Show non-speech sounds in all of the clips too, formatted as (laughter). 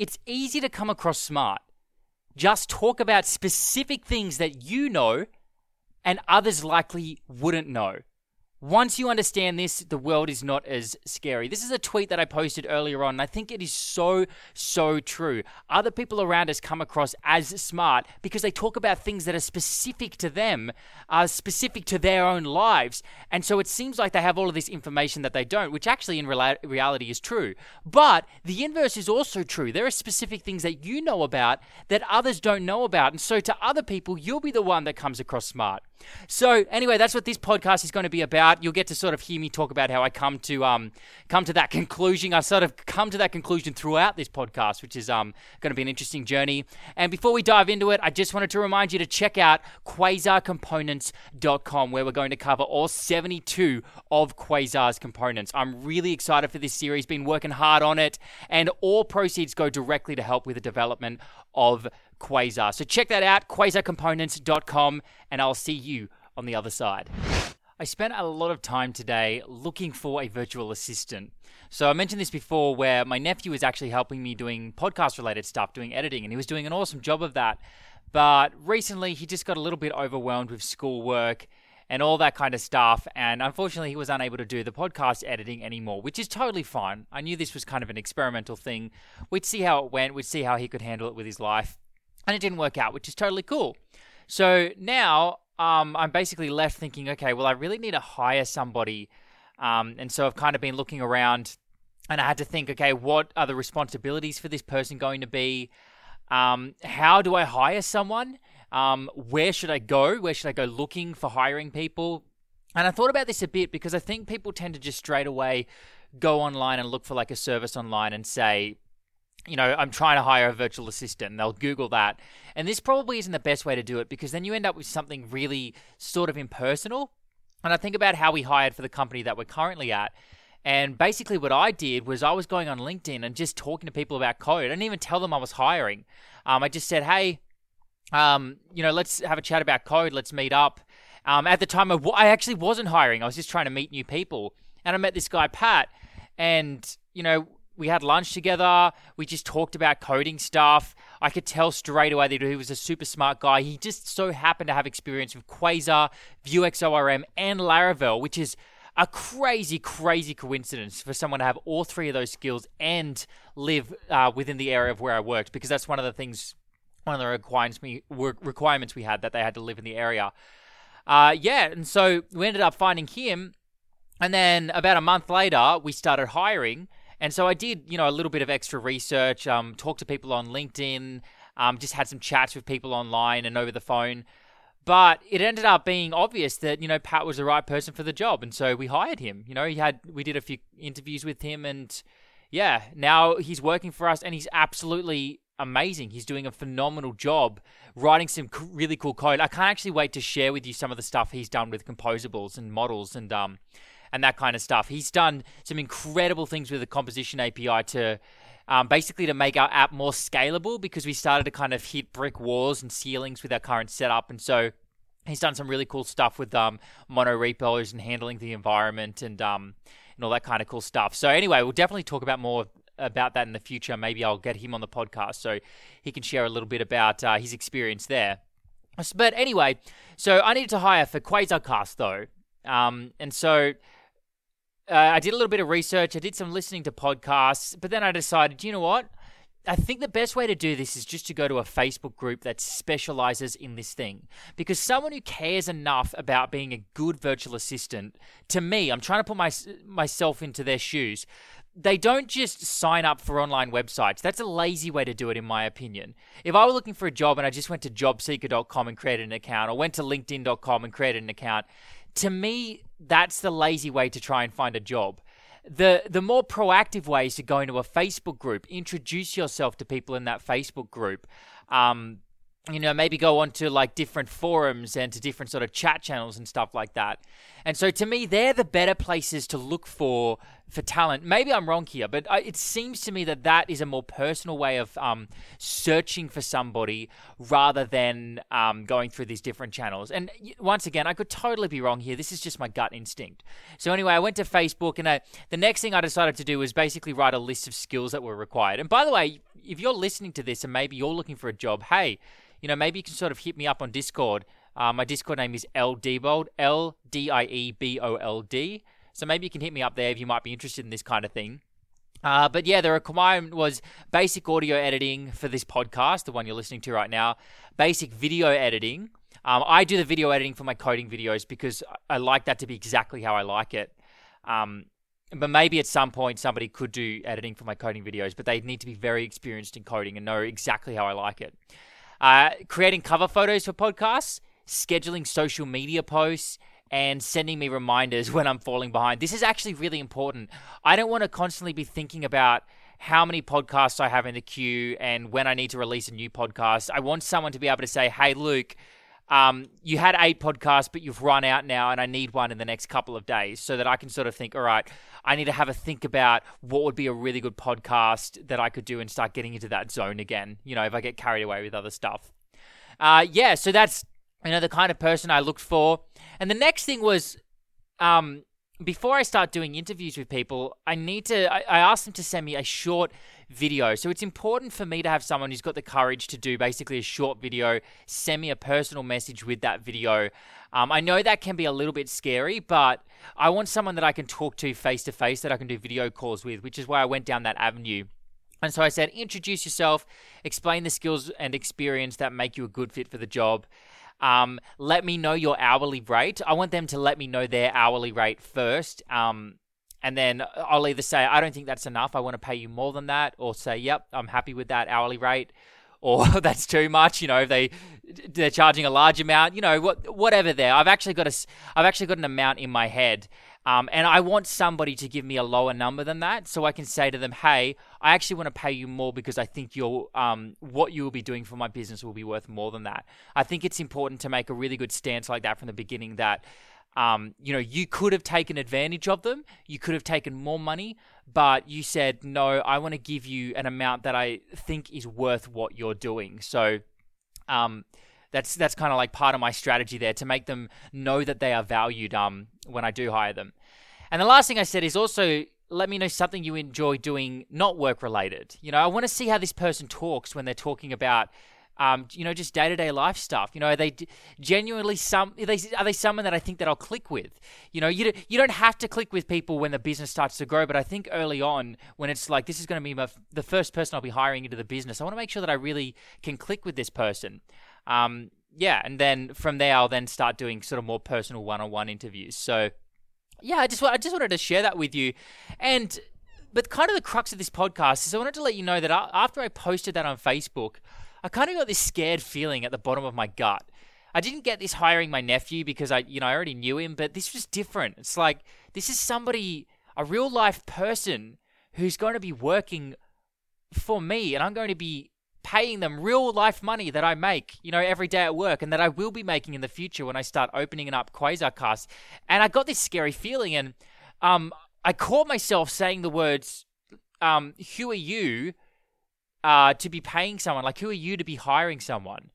it's easy to come across smart. Just talk about specific things that you know and others likely wouldn't know. Once you understand this, the world is not as scary. This is a tweet that I posted earlier on, and I think it is so, so true. Other people around us come across as smart because they talk about things that are specific to them, are specific to their own lives. And so it seems like they have all of this information that they don't, which actually in reality is true. But the inverse is also true. There are specific things that you know about that others don't know about. And so to other people, you'll be the one that comes across smart. So anyway, that's what this podcast is going to be about. You'll get to sort of hear me talk about how I come to um, come to that conclusion. I sort of come to that conclusion throughout this podcast, which is um, going to be an interesting journey. And before we dive into it, I just wanted to remind you to check out quasarcomponents.com, where we're going to cover all 72 of Quasar's components. I'm really excited for this series. Been working hard on it, and all proceeds go directly to help with the development of Quasar. So check that out, quasarcomponents.com, and I'll see you on the other side. I spent a lot of time today looking for a virtual assistant. So I mentioned this before where my nephew was actually helping me doing podcast related stuff, doing editing, and he was doing an awesome job of that. But recently he just got a little bit overwhelmed with schoolwork and all that kind of stuff. And unfortunately, he was unable to do the podcast editing anymore, which is totally fine. I knew this was kind of an experimental thing. We'd see how it went, we'd see how he could handle it with his life and it didn't work out, which is totally cool. So now um, I'm basically left thinking, okay, well, I really need to hire somebody. Um, and so I've kind of been looking around and I had to think, okay, what are the responsibilities for this person going to be? Um, how do I hire someone? Um, where should I go? Where should I go looking for hiring people? And I thought about this a bit because I think people tend to just straight away go online and look for like a service online and say, you know, I'm trying to hire a virtual assistant. They'll Google that. And this probably isn't the best way to do it because then you end up with something really sort of impersonal. And I think about how we hired for the company that we're currently at. And basically, what I did was I was going on LinkedIn and just talking to people about code. I didn't even tell them I was hiring. Um, I just said, hey, um, you know, let's have a chat about code. Let's meet up. Um, at the time, I, actually wasn't hiring. I was just trying to meet new people. And I met this guy, Pat. And, you know, we had lunch together. We just talked about coding stuff. I could tell straight away that he was a super smart guy. He just so happened to have experience with Quasar, Vuex and Laravel, which is a crazy, crazy coincidence for someone to have all three of those skills and live uh, within the area of where I worked, because that's one of the things, one of the requirements we requirements we had that they had to live in the area. Uh, yeah, and so we ended up finding him, and then about a month later, we started hiring. And so I did, you know, a little bit of extra research, um, talked to people on LinkedIn, um, just had some chats with people online and over the phone. But it ended up being obvious that you know Pat was the right person for the job, and so we hired him. You know, he had we did a few interviews with him, and yeah, now he's working for us, and he's absolutely amazing. He's doing a phenomenal job writing some really cool code. I can't actually wait to share with you some of the stuff he's done with composables and models and um, and that kind of stuff. He's done some incredible things with the composition API to um, basically to make our app more scalable because we started to kind of hit brick walls and ceilings with our current setup. And so he's done some really cool stuff with um, mono repos and handling the environment and um, and all that kind of cool stuff. So anyway, we'll definitely talk about more about that in the future. Maybe I'll get him on the podcast so he can share a little bit about uh, his experience there. But anyway, so I needed to hire for Quasarcast though, um, and so uh, I did a little bit of research. I did some listening to podcasts, but then I decided, you know what? I think the best way to do this is just to go to a Facebook group that specializes in this thing. Because someone who cares enough about being a good virtual assistant, to me, I'm trying to put my, myself into their shoes. They don't just sign up for online websites. That's a lazy way to do it, in my opinion. If I were looking for a job and I just went to jobseeker.com and created an account, or went to linkedin.com and created an account, to me, that's the lazy way to try and find a job. The the more proactive way is to go into a Facebook group, introduce yourself to people in that Facebook group. Um, you know, maybe go on to like different forums and to different sort of chat channels and stuff like that. And so to me, they're the better places to look for for talent. Maybe I'm wrong here, but it seems to me that that is a more personal way of um, searching for somebody rather than um, going through these different channels. And once again, I could totally be wrong here. This is just my gut instinct. So anyway, I went to Facebook, and I, the next thing I decided to do was basically write a list of skills that were required. And by the way, if you're listening to this and maybe you're looking for a job, hey, you know, maybe you can sort of hit me up on Discord. Uh, my Discord name is L Diebold, L D I E B O L D. So maybe you can hit me up there if you might be interested in this kind of thing. Uh, but yeah, the requirement was basic audio editing for this podcast, the one you're listening to right now, basic video editing. Um, I do the video editing for my coding videos because I like that to be exactly how I like it. Um, but maybe at some point somebody could do editing for my coding videos, but they need to be very experienced in coding and know exactly how I like it. Uh, creating cover photos for podcasts, scheduling social media posts, and sending me reminders (laughs) when I'm falling behind. This is actually really important. I don't want to constantly be thinking about how many podcasts I have in the queue and when I need to release a new podcast. I want someone to be able to say, hey, Luke, um, you had eight podcasts, but you've run out now, and I need one in the next couple of days so that I can sort of think, all right, I need to have a think about what would be a really good podcast that I could do and start getting into that zone again, you know, if I get carried away with other stuff. Uh, yeah, so that's, you know, the kind of person I looked for. And the next thing was, um, before I start doing interviews with people, I need to, I, I asked them to send me a short video. So it's important for me to have someone who's got the courage to do basically a short video, send me a personal message with that video. Um, I know that can be a little bit scary, but I want someone that I can talk to face to face, that I can do video calls with, which is why I went down that avenue. And so I said, introduce yourself, explain the skills and experience that make you a good fit for the job. Um, let me know your hourly rate. I want them to let me know their hourly rate first. Um, and then I'll either say, I don't think that's enough. I want to pay you more than that, or say, yep, I'm happy with that hourly rate, (laughs) or (laughs) that's too much. You know, they they're charging a large amount, you know, what whatever. There, I've actually got a I've actually got an amount in my head, um, and I want somebody to give me a lower number than that, so I can say to them, hey, I actually want to pay you more because I think your um what you will be doing for my business will be worth more than that. I think it's important to make a really good stance like that from the beginning that um, you know, you could have taken advantage of them. You could have taken more money, but you said, no, I want to give you an amount that I think is worth what you're doing. So, um, that's that's kind of like part of my strategy there to make them know that they are valued um, when I do hire them. And the last thing I said is also let me know something you enjoy doing not work related. You know, I want to see how this person talks when they're talking about um, you know, just day to day life stuff. You know, are they genuinely some? Are they, are they someone that I think that I'll click with? You know, you you don't have to click with people when the business starts to grow, but I think early on when it's like this is going to be my, the first person I'll be hiring into the business, I want to make sure that I really can click with this person. Um, yeah, and then from there I'll then start doing sort of more personal one on one interviews. So yeah, I just I just wanted to share that with you, and but kind of the crux of this podcast is I wanted to let you know that after I posted that on Facebook. I kind of got this scared feeling at the bottom of my gut. I didn't get this hiring my nephew because I, you know, I already knew him, but this was different. It's like this is somebody, a real life person who's going to be working for me, and I'm going to be paying them real life money that I make, you know, every day at work, and that I will be making in the future when I start opening up Quasarcast. And I got this scary feeling, and um, I caught myself saying the words, um, "Who are you?" Uh, to be paying someone? Like, who are you to be hiring someone?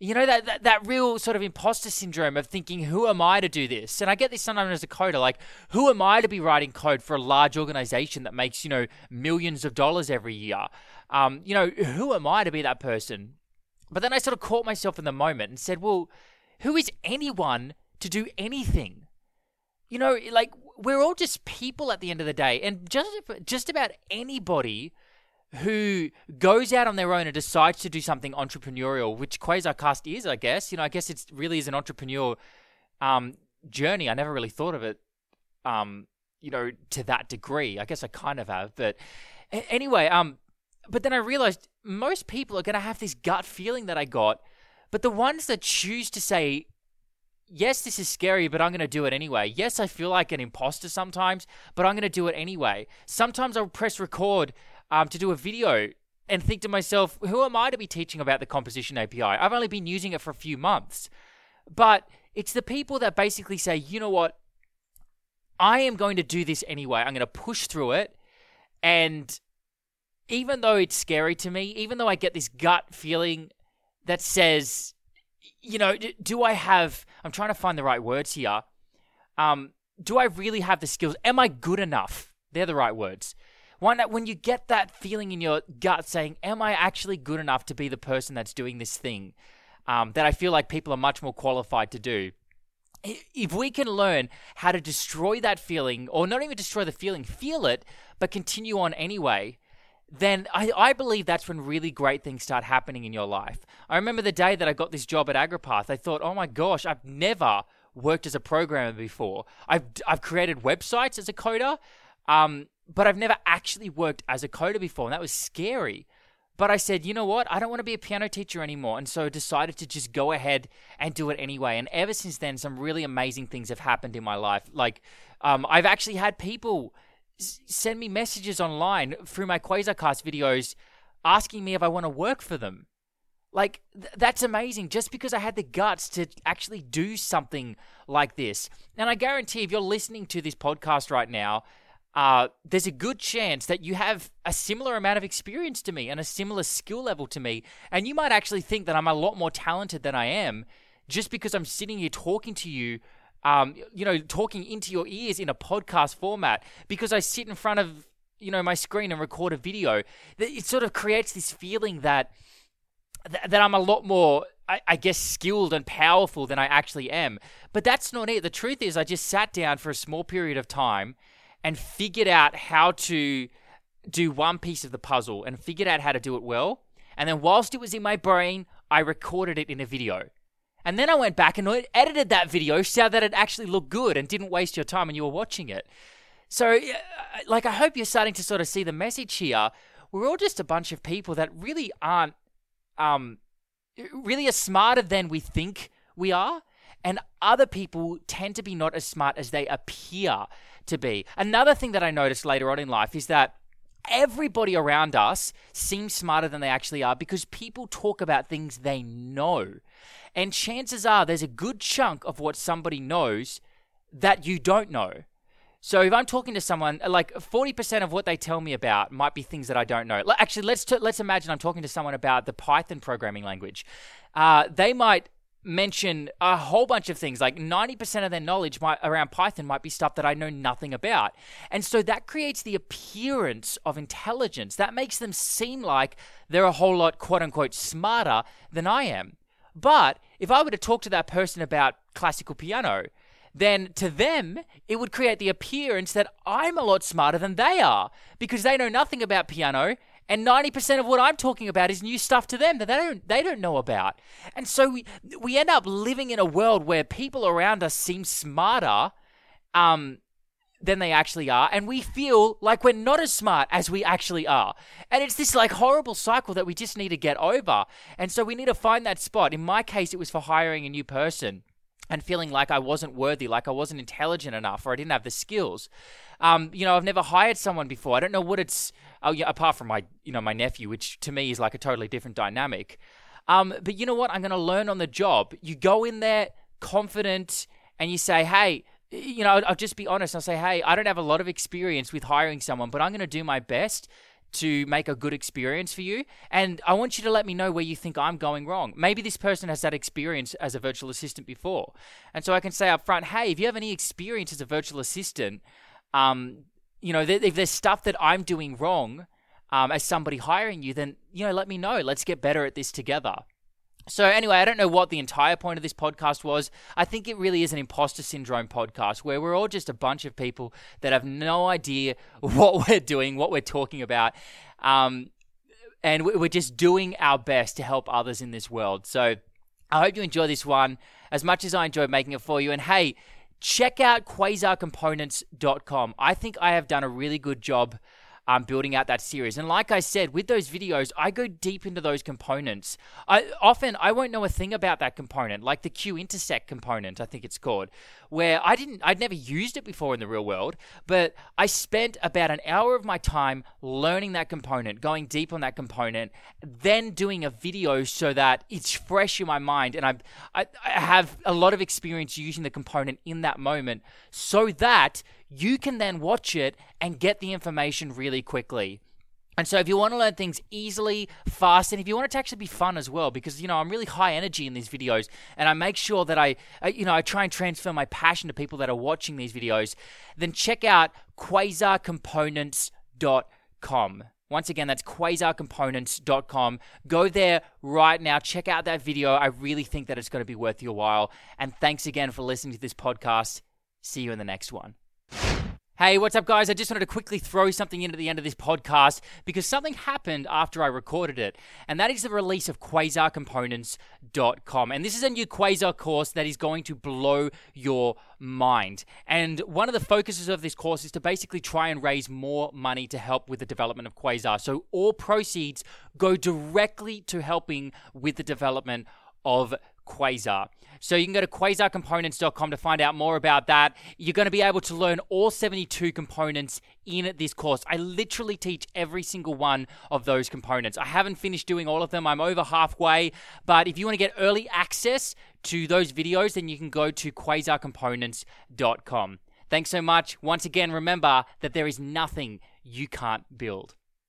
You know, that, that, that real sort of imposter syndrome of thinking, who am I to do this? And I get this sometimes as a coder, like, who am I to be writing code for a large organization that makes, you know, millions of dollars every year? Um, you know, who am I to be that person? But then I sort of caught myself in the moment and said, well, who is anyone to do anything? You know, like, we're all just people at the end of the day. And just, just about anybody who goes out on their own and decides to do something entrepreneurial, which Quasarcast is, I guess. You know, I guess it really is an entrepreneur um, journey. I never really thought of it, um, you know, to that degree. I guess I kind of have, but anyway. Um, but then I realized most people are going to have this gut feeling that I got, but the ones that choose to say, yes, this is scary, but I'm going to do it anyway. Yes, I feel like an imposter sometimes, but I'm going to do it anyway. Sometimes I'll press record um, to do a video and think to myself, who am I to be teaching about the composition API? I've only been using it for a few months. But it's the people that basically say, you know what? I am going to do this anyway. I'm going to push through it. And even though it's scary to me, even though I get this gut feeling that says, you know, do I have, I'm trying to find the right words here. Um, do I really have the skills? Am I good enough? They're the right words When, when you get that feeling in your gut saying, Am I actually good enough to be the person that's doing this thing um, that I feel like people are much more qualified to do? If we can learn how to destroy that feeling, or not even destroy the feeling, feel it, but continue on anyway, then I, I believe that's when really great things start happening in your life. I remember the day that I got this job at Agripath, I thought, oh my gosh, I've never worked as a programmer before. I've, I've created websites as a coder, um, but I've never actually worked as a coder before, and that was scary. But I said, you know what? I don't want to be a piano teacher anymore. And so decided to just go ahead and do it anyway. And ever since then, some really amazing things have happened in my life. Like, um, I've actually had people s- send me messages online through my Quasarcast videos asking me if I want to work for them. Like, th- that's amazing. Just because I had the guts to actually do something like this. And I guarantee if you're listening to this podcast right now, uh, there's a good chance that you have a similar amount of experience to me and a similar skill level to me. And you might actually think that I'm a lot more talented than I am just because I'm sitting here talking to you, um, you know, talking into your ears in a podcast format because I sit in front of, you know, my screen and record a video. It sort of creates this feeling that that I'm a lot more I, I, guess skilled and powerful than I actually am. But that's not it. The truth is, I just sat down for a small period of time and figured out how to do one piece of the puzzle and figured out how to do it well. And then, whilst it was in my brain, I recorded it in a video. And then I went back and edited that video so that it actually looked good and didn't waste your time when you were watching it. So, like, I hope you're starting to sort of see the message here. We're all just a bunch of people that really aren't, um, really are smarter than we think we are. And other people tend to be not as smart as they appear to be. Another thing that I noticed later on in life is that everybody around us seems smarter than they actually are because people talk about things they know. And chances are there's a good chunk of what somebody knows that you don't know. So if I'm talking to someone, like 40% of what they tell me about might be things that I don't know. Actually, let's t- let's imagine I'm talking to someone about the Python programming language. Uh, they might mention a whole bunch of things. Like 90% of their knowledge might, around Python might be stuff that I know nothing about. And so that creates the appearance of intelligence. That makes them seem like they're a whole lot, quote unquote, smarter than I am. But if I were to talk to that person about classical piano, then to them, it would create the appearance that I'm a lot smarter than they are because they know nothing about piano and 90% of what I'm talking about is new stuff to them that they don't they don't know about. And so we we end up living in a world where people around us seem smarter um than they actually are and we feel like we're not as smart as we actually are. And it's this like horrible cycle that we just need to get over. And so we need to find that spot. In my case it was for hiring a new person and feeling like I wasn't worthy, like I wasn't intelligent enough, or I didn't have the skills. Um, you know, I've never hired someone before. I don't know what it's. Oh, yeah, apart from my, you know, my nephew, which to me is like a totally different dynamic. Um, but you know what? I'm going to learn on the job. You go in there confident, and you say, "Hey, you know, I'll just be honest. I'll say, hey, I don't have a lot of experience with hiring someone, but I'm going to do my best to make a good experience for you. And I want you to let me know where you think I'm going wrong. Maybe this person has that experience as a virtual assistant before. And so I can say up front, hey, if you have any experience as a virtual assistant, um, you know, if there's stuff that I'm doing wrong um, as somebody hiring you, then, you know, let me know. Let's get better at this together. So, anyway, I don't know what the entire point of this podcast was. I think it really is an imposter syndrome podcast where we're all just a bunch of people that have no idea (laughs) what we're doing, what we're talking about. Um, and we're just doing our best to help others in this world. So, I hope you enjoy this one as much as I enjoyed making it for you. And hey, check out quasarcomponents.com. I think I have done a really good job um, building out that series. And like I said, with those videos, I go deep into those components. I often I won't know a thing about that component, like the Q intersect component, I think it's called, where I didn't I'd never used it before in the real world, but I spent about an hour of my time learning that component, going deep on that component, then doing a video so that it's fresh in my mind and I I, I have a lot of experience using the component in that moment so that you can then watch it and get the information really quickly. And so, if you want to learn things easily, fast, and if you want it to actually be fun as well, because you know I'm really high energy in these videos, and I make sure that I, you know, I try and transfer my passion to people that are watching these videos, then check out quasarcomponents.com. Once again, that's quasarcomponents.com. Go there right now. Check out that video. I really think that it's going to be worth your while. And thanks again for listening to this podcast. See you in the next one. Hey, what's up, guys? I just wanted to quickly throw something in at the end of this podcast because something happened after I recorded it, and that is the release of quasarcomponents.com. And this is a new Quasar course that is going to blow your mind. And one of the focuses of this course is to basically try and raise more money to help with the development of Quasar. So all proceeds go directly to helping with the development of Quasar. So you can go to quasarcomponents.com to find out more about that. You're going to be able to learn all 72 components in this course. I literally teach every single one of those components. I haven't finished doing all of them. I'm over halfway, but if you want to get early access to those videos, then you can go to quasarcomponents.com. Thanks so much. Once again, remember that there is nothing you can't build.